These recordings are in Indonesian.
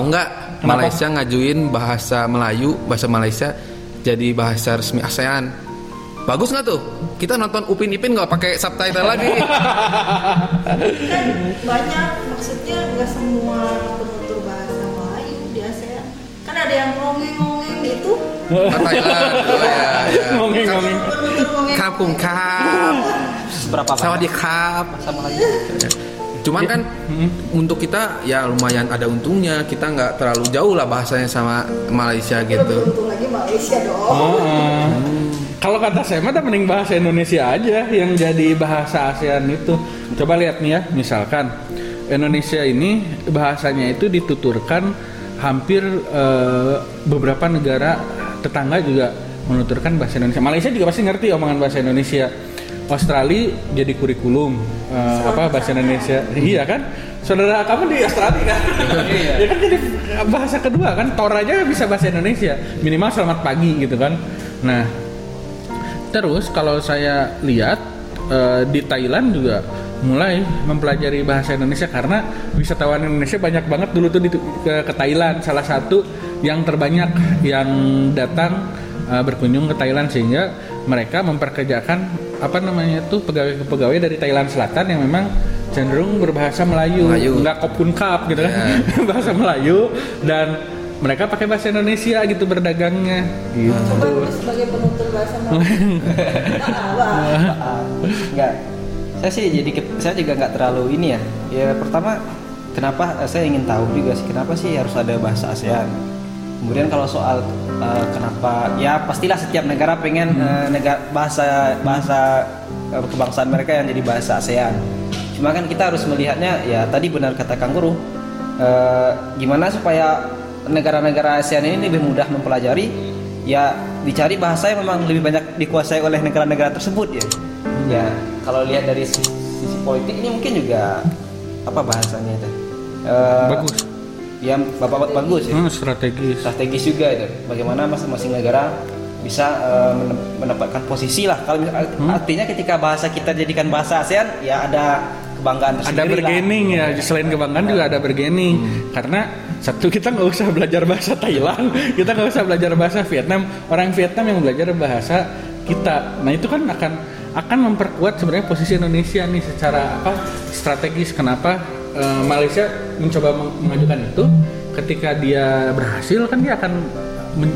Tahu nggak? Malaysia ngajuin bahasa Melayu, bahasa Malaysia jadi bahasa resmi ASEAN. Bagus nggak tuh? Kita nonton Upin Ipin nggak pakai subtitle lagi. kan banyak maksudnya nggak semua penutur bahasa Melayu di ASEAN kan ada yang ngomeng-ngomeng gitu Thailand. Oh, ya, ya. Ngomeng Kapung kap. Berapa Sama di kap. Sama lagi. Cuman kan untuk kita ya lumayan ada untungnya. Kita nggak terlalu jauh lah bahasanya sama Malaysia lebih gitu. untung lagi Malaysia dong Oh, eh. Kalau kata saya mah mending bahasa Indonesia aja yang jadi bahasa ASEAN itu. Coba lihat nih ya, misalkan Indonesia ini bahasanya itu dituturkan hampir eh, beberapa negara tetangga juga menuturkan bahasa Indonesia. Malaysia juga pasti ngerti omongan bahasa Indonesia. Australia jadi kurikulum eh, apa bahasa Indonesia. Iya kan? Saudara kamu di Australia kan? Iya. ya kan jadi bahasa kedua kan Tor aja bisa bahasa Indonesia. Minimal selamat pagi gitu kan. Nah, Terus kalau saya lihat eh, di Thailand juga mulai mempelajari bahasa Indonesia karena wisatawan Indonesia banyak banget dulu tuh di, ke, ke Thailand salah satu yang terbanyak yang datang eh, berkunjung ke Thailand sehingga mereka memperkerjakan apa namanya tuh pegawai-pegawai dari Thailand Selatan yang memang cenderung berbahasa Melayu, Melayu. nggak kopun kap gitu kan Ya. bahasa Melayu dan mereka pakai bahasa Indonesia gitu berdagangnya gitu. coba sebagai penutur bahasa Melayu Enggak. Saya sih jadi saya juga nggak terlalu ini ya. Ya pertama kenapa eh, saya ingin tahu juga sih kenapa sih harus ada bahasa ASEAN. Kemudian kalau soal eh, kenapa ya pastilah setiap negara pengen eh, negara bahasa bahasa eh, kebangsaan mereka yang jadi bahasa ASEAN. Cuma kan kita harus melihatnya ya tadi benar kata Kang Guru. eh, gimana supaya negara-negara ASEAN ini lebih mudah mempelajari ya dicari bahasa yang memang lebih banyak dikuasai oleh negara-negara tersebut ya. Ya kalau lihat dari sisi, sisi politik ini mungkin juga apa bahasanya itu? Eh, Bagus. Ya bapak bagus ya Hmm, strategis. strategis juga itu bagaimana masing-masing negara bisa eh, mene- menempatkan posisi lah kalau misal- artinya ketika bahasa kita jadikan bahasa ASEAN ya ada kebanggaan Ada tersendiri lah. ya, selain kebanggaan juga ada bargaining. Karena satu kita nggak usah belajar bahasa Thailand, kita nggak usah belajar bahasa Vietnam. Orang Vietnam yang belajar bahasa kita. Nah itu kan akan akan memperkuat sebenarnya posisi Indonesia nih secara apa strategis. Kenapa eh, Malaysia mencoba meng- mengajukan itu? Ketika dia berhasil kan dia akan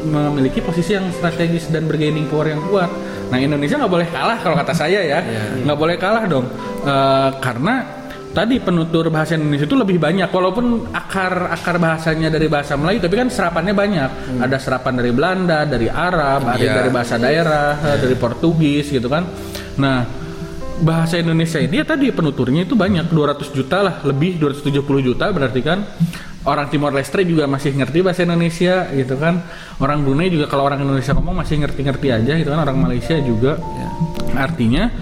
memiliki posisi yang strategis dan bargaining power yang kuat. Nah Indonesia nggak boleh kalah kalau kata saya ya, nggak boleh kalah dong, Eh, karena tadi penutur bahasa Indonesia itu lebih banyak, walaupun akar akar bahasanya dari bahasa Melayu, tapi kan serapannya banyak. Ada serapan dari Belanda, dari Arab, ada Iya. dari bahasa daerah, eh, dari Portugis gitu kan. Nah bahasa Indonesia ini ya tadi penuturnya itu banyak 200 juta lah lebih 270 juta berarti kan orang Timor Leste juga masih ngerti bahasa Indonesia gitu kan. Orang Brunei juga kalau orang Indonesia ngomong masih ngerti-ngerti aja gitu kan. Orang Malaysia juga. Artinya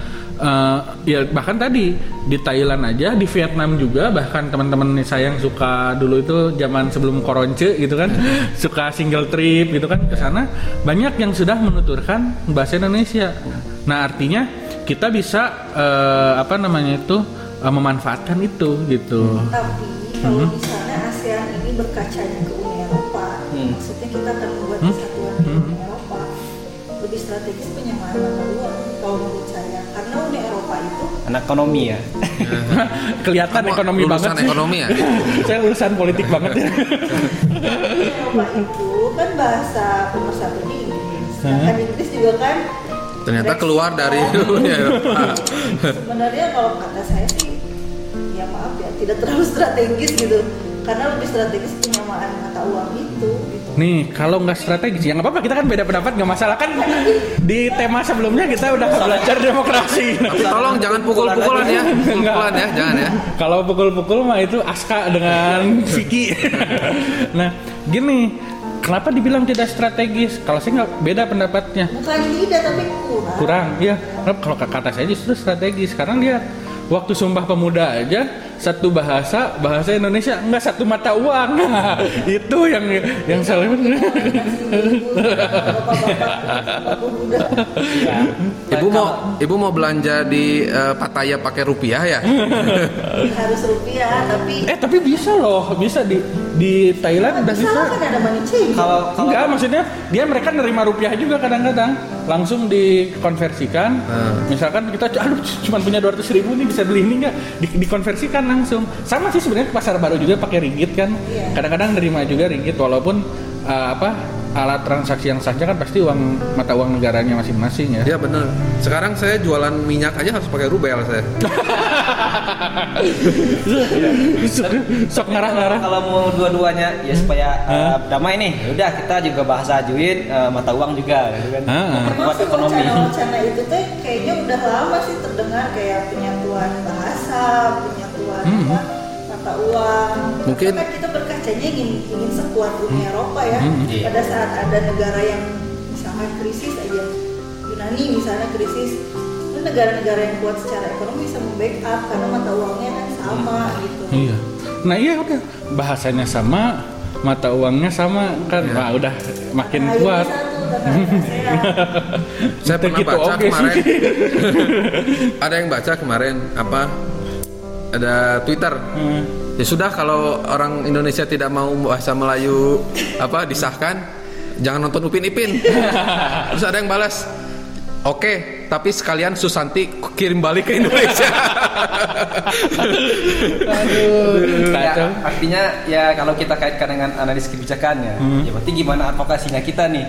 eh, ya bahkan tadi di Thailand aja di Vietnam juga bahkan teman-teman saya yang suka dulu itu zaman sebelum koronce gitu kan suka single trip gitu kan ke sana banyak yang sudah menuturkan bahasa Indonesia. Nah artinya kita bisa eh, apa namanya itu eh, memanfaatkan itu gitu. Tapi kalau misalnya ASEAN ini berkacanya ke Uni Eropa. Hmm. maksudnya kita akan membuat kesatuan di Uni Eropa. Lebih strategis penyamaan mata uang anak ekonomi ya kelihatan Kamu ekonomi lulusan banget ekonomi ya? saya lulusan politik banget ya itu kan bahasa pemersatunya Inggris sedangkan Inggris juga kan Ternyata Brexit keluar dari kan. Eropa. sebenarnya kalau kata saya sih ya maaf ya tidak terlalu strategis gitu karena lebih strategis penyamaan mata uang itu gitu nih kalau nggak strategis ya nggak apa-apa kita kan beda pendapat nggak masalah kan di tema sebelumnya kita udah belajar demokrasi tolong jangan pukul-pukulan ya, pukul-pukulan ya, jangan ya. Kalau pukul-pukul mah itu Aska dengan Vicky. nah, gini, kenapa dibilang tidak strategis? Kalau saya nggak beda pendapatnya. bukan tidak tapi kurang Kurang, ya. Kalau kata saya justru strategis karena dia waktu Sumpah Pemuda aja satu bahasa bahasa Indonesia nggak satu mata uang Nah, itu yang yang salah ya. Ibu mau ibu mau belanja di eh, Pattaya pakai rupiah ya? harus rupiah tapi eh tapi bisa loh bisa di di Thailand udah bisa bisa. kan ada. Kalau kalau Enggak, maksudnya dia mereka nerima rupiah juga kadang-kadang langsung dikonversikan. Hmm. Misalkan kita aduh cuma punya 200 ribu nih bisa beli ini enggak? Di, dikonversikan langsung. Sama sih sebenarnya pasar baru juga pakai ringgit kan. Iya. Kadang-kadang nerima juga ringgit walaupun uh, apa alat transaksi yang sahnya kan pasti uang mata uang negaranya masing-masing ya. Ya bener. Sekarang saya jualan minyak aja harus pakai rubel saya. Sok ngarah-ngarah. kalau mau dua-duanya ya supaya uh, damai nih, ya udah kita juga bahasa ajuin uh, mata uang juga gitu kan. Memperkuat Termasuk ekonomi. itu teh kayaknya udah lama sih terdengar kayak penyatuan bahasa, penyatuan Hmm. apa, mata uang. Mungkin- Karena kan kita berkacanya ingin ingin sekuat Uni Eropa ya. Hmm, iya. Pada saat ada negara yang misalnya krisis aja, Yunani misalnya krisis, negara-negara yang kuat secara ekonomi bisa membackup karena mata uangnya kan sama gitu. Iya. Nah iya udah bahasanya sama, mata uangnya sama kan, Iya. wah udah makin Akhirnya kuat. Saya pernah gitu baca kemarin. ada yang baca kemarin apa? Ada Twitter. Hmm. Ya sudah kalau orang Indonesia tidak mau bahasa Melayu apa disahkan, jangan nonton Upin Ipin. Terus ada yang balas, Oke, tapi sekalian Susanti kirim balik ke Indonesia. Aduh, Ya, artinya ya kalau kita kaitkan dengan analis kebijakan ya, Hmm. ya berarti gimana advokasinya kita nih?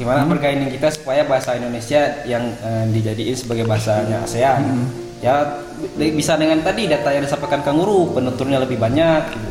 Gimana bergaining kita supaya bahasa Indonesia yang eh, dijadiin sebagai bahasanya ASEAN? Hmm. Ya bi- bisa dengan tadi data yang disampaikan Kang Guru, penuturnya lebih banyak. gitu.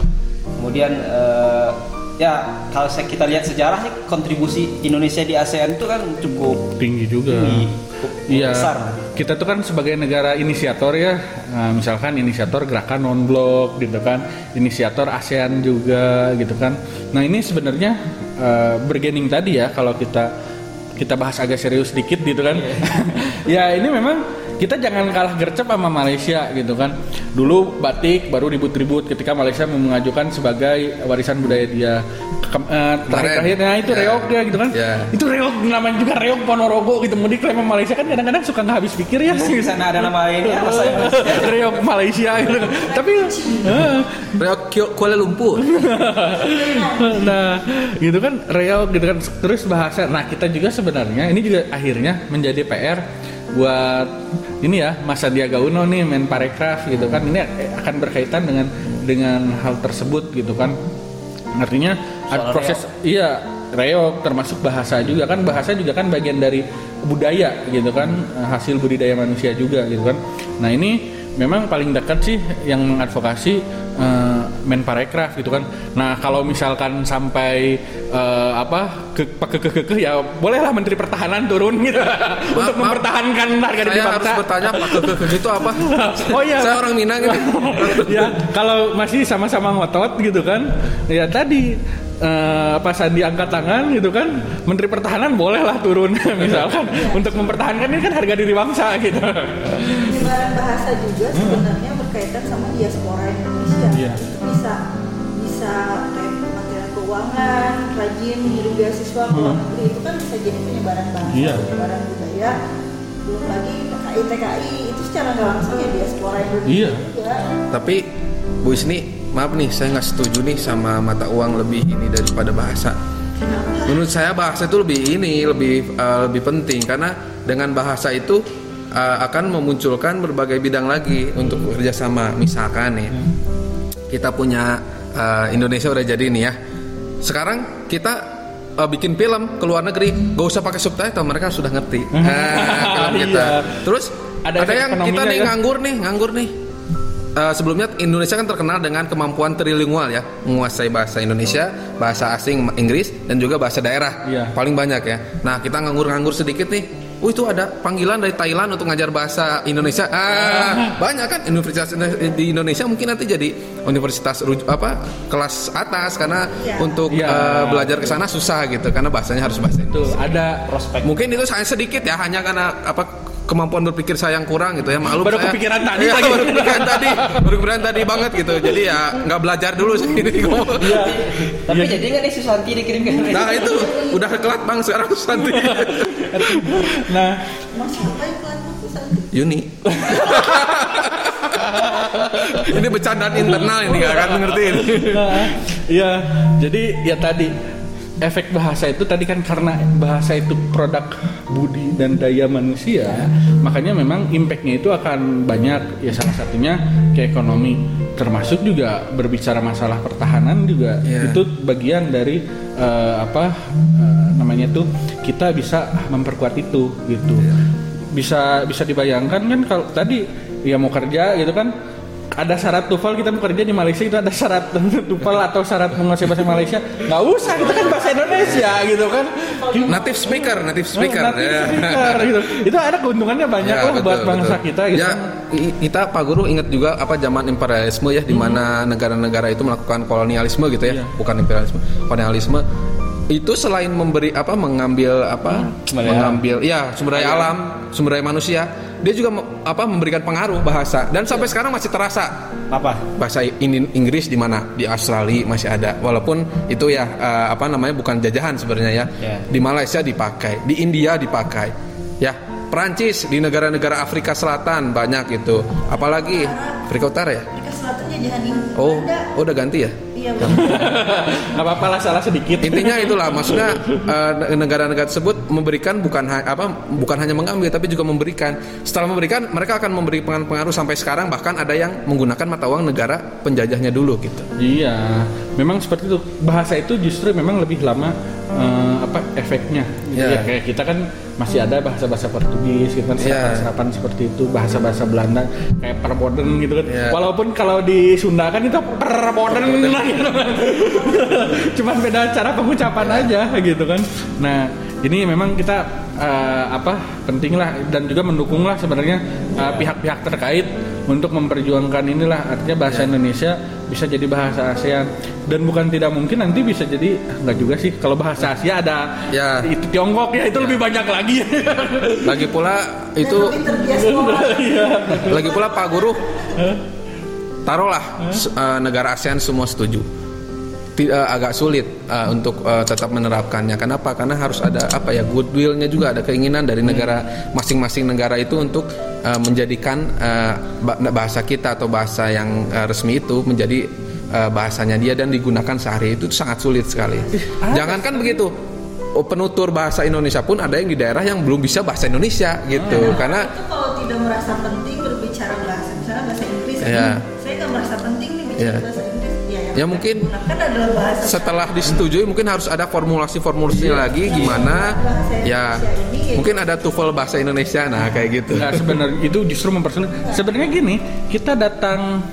Kemudian eh, ya kalau saya- kita lihat sejarah sih kontribusi Indonesia di ASEAN itu kan cukup tinggi juga. tinggi, cukup Iya. besar. Kita tuh kan sebagai negara inisiator ya, nah, misalkan inisiator gerakan non blok gitu kan, inisiator ASEAN juga gitu kan. Nah ini sebenarnya eh, bergening tadi ya kalau kita kita bahas agak serius dikit gitu kan. ya ini memang kita jangan kalah gercep sama Malaysia gitu kan. Dulu batik baru ribut-ribut ketika Malaysia mengajukan sebagai warisan budaya dia. Kem- eh, terakhir-terakhir nah itu Ya. reok ya gitu kan. Ya. Itu reok namanya juga reok Ponorogo gitu. Mau diklaim sama Malaysia kan kadang-kadang suka nggak habis pikir ya. Di sana ada nama bahasa Indonesia. reok Malaysia gitu. Tapi eh, Reok Kyo- Kuala Lumpur. nah, gitu kan reok gitu kan terus bahasa. Nah, kita juga sebenarnya ini juga akhirnya menjadi PR buat ini ya Mas Sandiaga Uno nih Menparekraf gitu kan. Ini akan berkaitan dengan dengan hal tersebut gitu kan. Artinya ada Soal proses iya reok termasuk bahasa juga kan. Bahasa juga kan bagian dari budaya gitu kan hasil budidaya manusia juga gitu kan. Nah ini memang paling dekat sih yang mengadvokasi eh, Menparekraf gitu kan nah kalau misalkan sampai eh, apa ke ke ke, ke, ke, ya bolehlah Menteri Pertahanan turun gitu untuk maaf. mempertahankan harga diri Saya harus bangsa bertanya Pak Kekeh itu apa? Oh iya. Saya orang Minang ini. ya kalau masih sama-sama ngotot gitu kan ya tadi eh, pas Sandi angkat tangan gitu kan Menteri Pertahanan bolehlah turun misalkan untuk mempertahankan ini kan harga diri bangsa gitu penyebaran bahasa juga sebenarnya berkaitan sama diaspora Indonesia. Itu bisa bisa kayak Keuangan, rajin ngirim beasiswa ke luar negeri itu kan bisa jadi penyebaran bahasa, Iya. penyebaran budaya. Belum lagi TKI TKI itu secara nggak langsung ya diaspora Indonesia Iya. juga. Tapi Bu Isni, maaf nih, saya nggak setuju nih sama mata uang lebih ini daripada bahasa. Kenapa? Menurut saya bahasa itu lebih ini, lebih eh, lebih penting karena dengan bahasa itu eh, akan memunculkan berbagai bidang lagi untuk bekerja sama. Misalkan nih, kita punya eh, Indonesia udah jadi nih ya. Sekarang kita eh, bikin film ke luar negeri, gak usah pakai subtitle, mereka sudah ngerti. Nah, film kita. Iya. Terus Ada ada, yang kita nih ya. nganggur nih, nganggur nih. Eh, sebelumnya Indonesia kan terkenal dengan kemampuan trilingual ya, menguasai bahasa Indonesia, bahasa asing Inggris dan juga bahasa daerah. Iya. Paling banyak ya. Nah, kita nganggur-nganggur sedikit nih. Oh itu ada panggilan dari Thailand untuk ngajar bahasa Indonesia. Ah, banyak kan universitas di Indonesia mungkin nanti jadi universitas ruj- apa kelas atas karena Iya. untuk Iya. eh, belajar ke sana susah gitu karena bahasanya harus bahasa tuh Indonesia. ada prospek Mungkin itu saya sedikit ya hanya karena apa kemampuan berpikir saya yang kurang gitu ya maklum Baru saya. kepikiran tadi Iya, lagi. baru kepikiran tadi baru kepikiran tadi banget gitu. Jadi ya nggak belajar dulu sih ini. Ngomong. tapi jadi nggak nih Susanti dikirim ke nah itu udah kelat bang sekarang nanti nah. Emang siapa yang pelan itu Santi? Yuni ini bercandaan internal ini nggak akan ngertiin. Nah, Iya, jadi ya tadi efek bahasa itu tadi kan karena bahasa itu produk budi dan daya manusia, makanya memang impactnya itu akan banyak. Ya salah satunya ke ekonomi, termasuk juga berbicara masalah pertahanan juga Iya. itu bagian dari eh, apa eh, namanya tuh kita bisa memperkuat itu gitu. Bisa bisa dibayangkan kan kalau tadi ya mau kerja gitu kan ada syarat TOEFL kita mau kerja di Malaysia itu ada syarat TOEFL atau syarat menguasai bahasa Malaysia nggak usah kita kan bahasa Indonesia gitu kan Native speaker, native speaker. Native ya. speaker, gitu. itu ada keuntungannya banyak Ya, buat betul, bangsa betul. kita gitu Ya, kita Pak Guru ingat juga apa zaman imperialisme ya di mana negara-negara itu melakukan kolonialisme gitu ya, Iya. bukan imperialisme, kolonialisme. Itu selain memberi apa mengambil apa daya mengambil ya sumber daya alam, sumber daya manusia, dia juga apa memberikan pengaruh bahasa. Dan sampai sekarang masih terasa. Apa? bahasa In- Inggris di mana? Di Australia masih ada. Walaupun itu ya eh, apa namanya bukan jajahan sebenarnya ya. Ya. di Malaysia dipakai di India dipakai. Ya Perancis di negara-negara Afrika Selatan banyak itu. Apalagi Afrika Utara ya? Afrika Selatan jajahan Inggris. Oh oh udah ganti ya iya nggak apa-apa lah salah sedikit. Intinya itulah maksudnya eh, negara-negara tersebut memberikan bukan apa bukan hanya mengambil tapi juga memberikan. Setelah memberikan mereka akan memberi pengaruh sampai sekarang bahkan ada yang menggunakan mata uang negara penjajahnya dulu gitu. Iya, memang seperti itu. Bahasa itu justru memang lebih lama eh, apa efeknya. Gitu Iya. ya. Kayak kita kan masih ada bahasa-bahasa Portugis, gitu kan Iya. serapan-serapan seperti itu, bahasa-bahasa Belanda kayak perboden gitu kan. Iya. Walaupun kalau di Sunda kan itu perboden lah gitu kan. Cuman beda cara pengucapan aja gitu kan. Nah, ini memang kita eh, apa penting lah dan juga mendukung lah sebenarnya eh, pihak-pihak terkait untuk memperjuangkan inilah artinya bahasa Indonesia bisa jadi bahasa ASEAN dan bukan tidak mungkin nanti bisa jadi enggak juga sih. Kalau bahasa Asia ada Ya. itu Tiongkok ya itu lebih banyak lagi. Lagi pula itu Iya. lagi pula Pak Guru taruhlah s- eh, negara ASEAN semua setuju tidak agak sulit eh, untuk eh, tetap menerapkannya. Kenapa? Karena harus ada apa ya goodwillnya juga ada keinginan dari negara masing-masing negara itu untuk eh, menjadikan ba- bahasa kita atau bahasa yang eh, resmi itu menjadi eh, bahasanya dia dan digunakan sehari. Itu sangat sulit sekali. Jangankan begitu oh, penutur bahasa Indonesia pun ada yang di daerah yang belum bisa bahasa Indonesia gitu. Karena itu kalau tidak merasa penting berbicara bahasa misalnya bahasa Inggris Iya. saya nggak merasa penting nih bicara Iya. bahasa ya, Ya, mungkin kan adalah bahasa setelah disetujui mungkin harus ada formulasi-formulasi lagi gimana ya mungkin ada TOEFL bahasa Indonesia nah kayak gitu Nah sebenarnya itu justru mempersulit. Sebenarnya gini, kita datang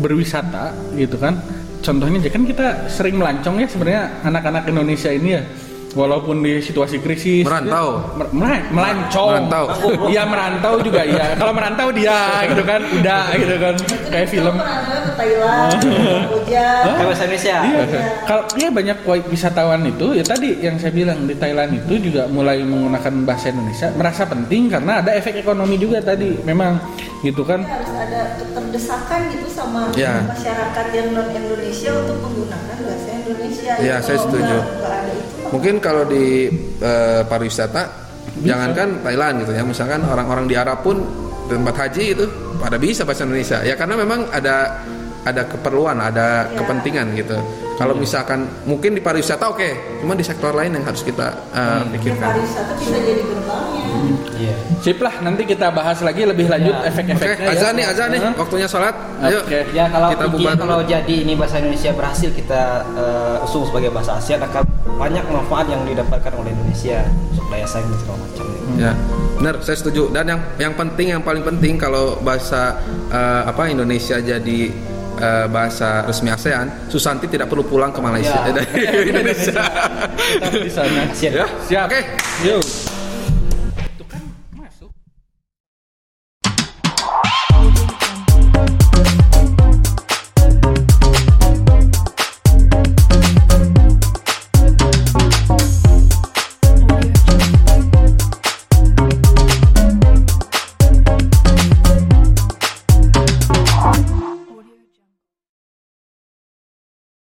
berwisata gitu kan. Contohnya aja kan kita sering melancong ya sebenarnya anak-anak Indonesia ini ya. Walaupun di situasi krisis Merantau. mer- mela- melancong Merantau. Iya merantau juga iya Kalau merantau dia gitu kan Udah gitu kan Kayak film ke Thailand bahasa Indonesia. Iya, kalau ya banyak wisatawan itu ya tadi yang saya bilang di Thailand itu juga mulai menggunakan bahasa Indonesia merasa penting karena ada efek ekonomi juga tadi memang gitu kan harus ada keterdesakan gitu sama Ya. masyarakat yang non Indonesia untuk menggunakan bahasa Indonesia. Ya, saya setuju. ada itu, mungkin kalau di eh, pariwisata jangankan Thailand gitu ya misalkan orang-orang di Arab pun tempat haji itu pada bisa bahasa Indonesia ya karena memang ada ada keperluan ada Ya. kepentingan gitu kalau misalkan mungkin di pariwisata oke cuma di sektor lain yang harus kita eh, ya, pikirkan pariwisata bisa jadi gerbangnya. Iya. sip lah nanti kita bahas lagi lebih lanjut Ya. Oke, efek-efeknya azan ya. nih, azan nih, waktunya sholat. Ayo. Oke. Ya kalau Kita bubar kalau jadi ini bahasa Indonesia berhasil kita eh, usung sebagai bahasa ASEAN akan banyak manfaat yang didapatkan oleh Indonesia untuk daya saing dan segala macam. Ya, benar, saya setuju. Dan yang yang penting, yang paling penting kalau bahasa eh, apa Indonesia jadi eh, bahasa resmi ASEAN, Susanti tidak perlu pulang ke Malaysia Ya. dari Indonesia. Tetap di sana ASEAN. ya, siap Oke. yuk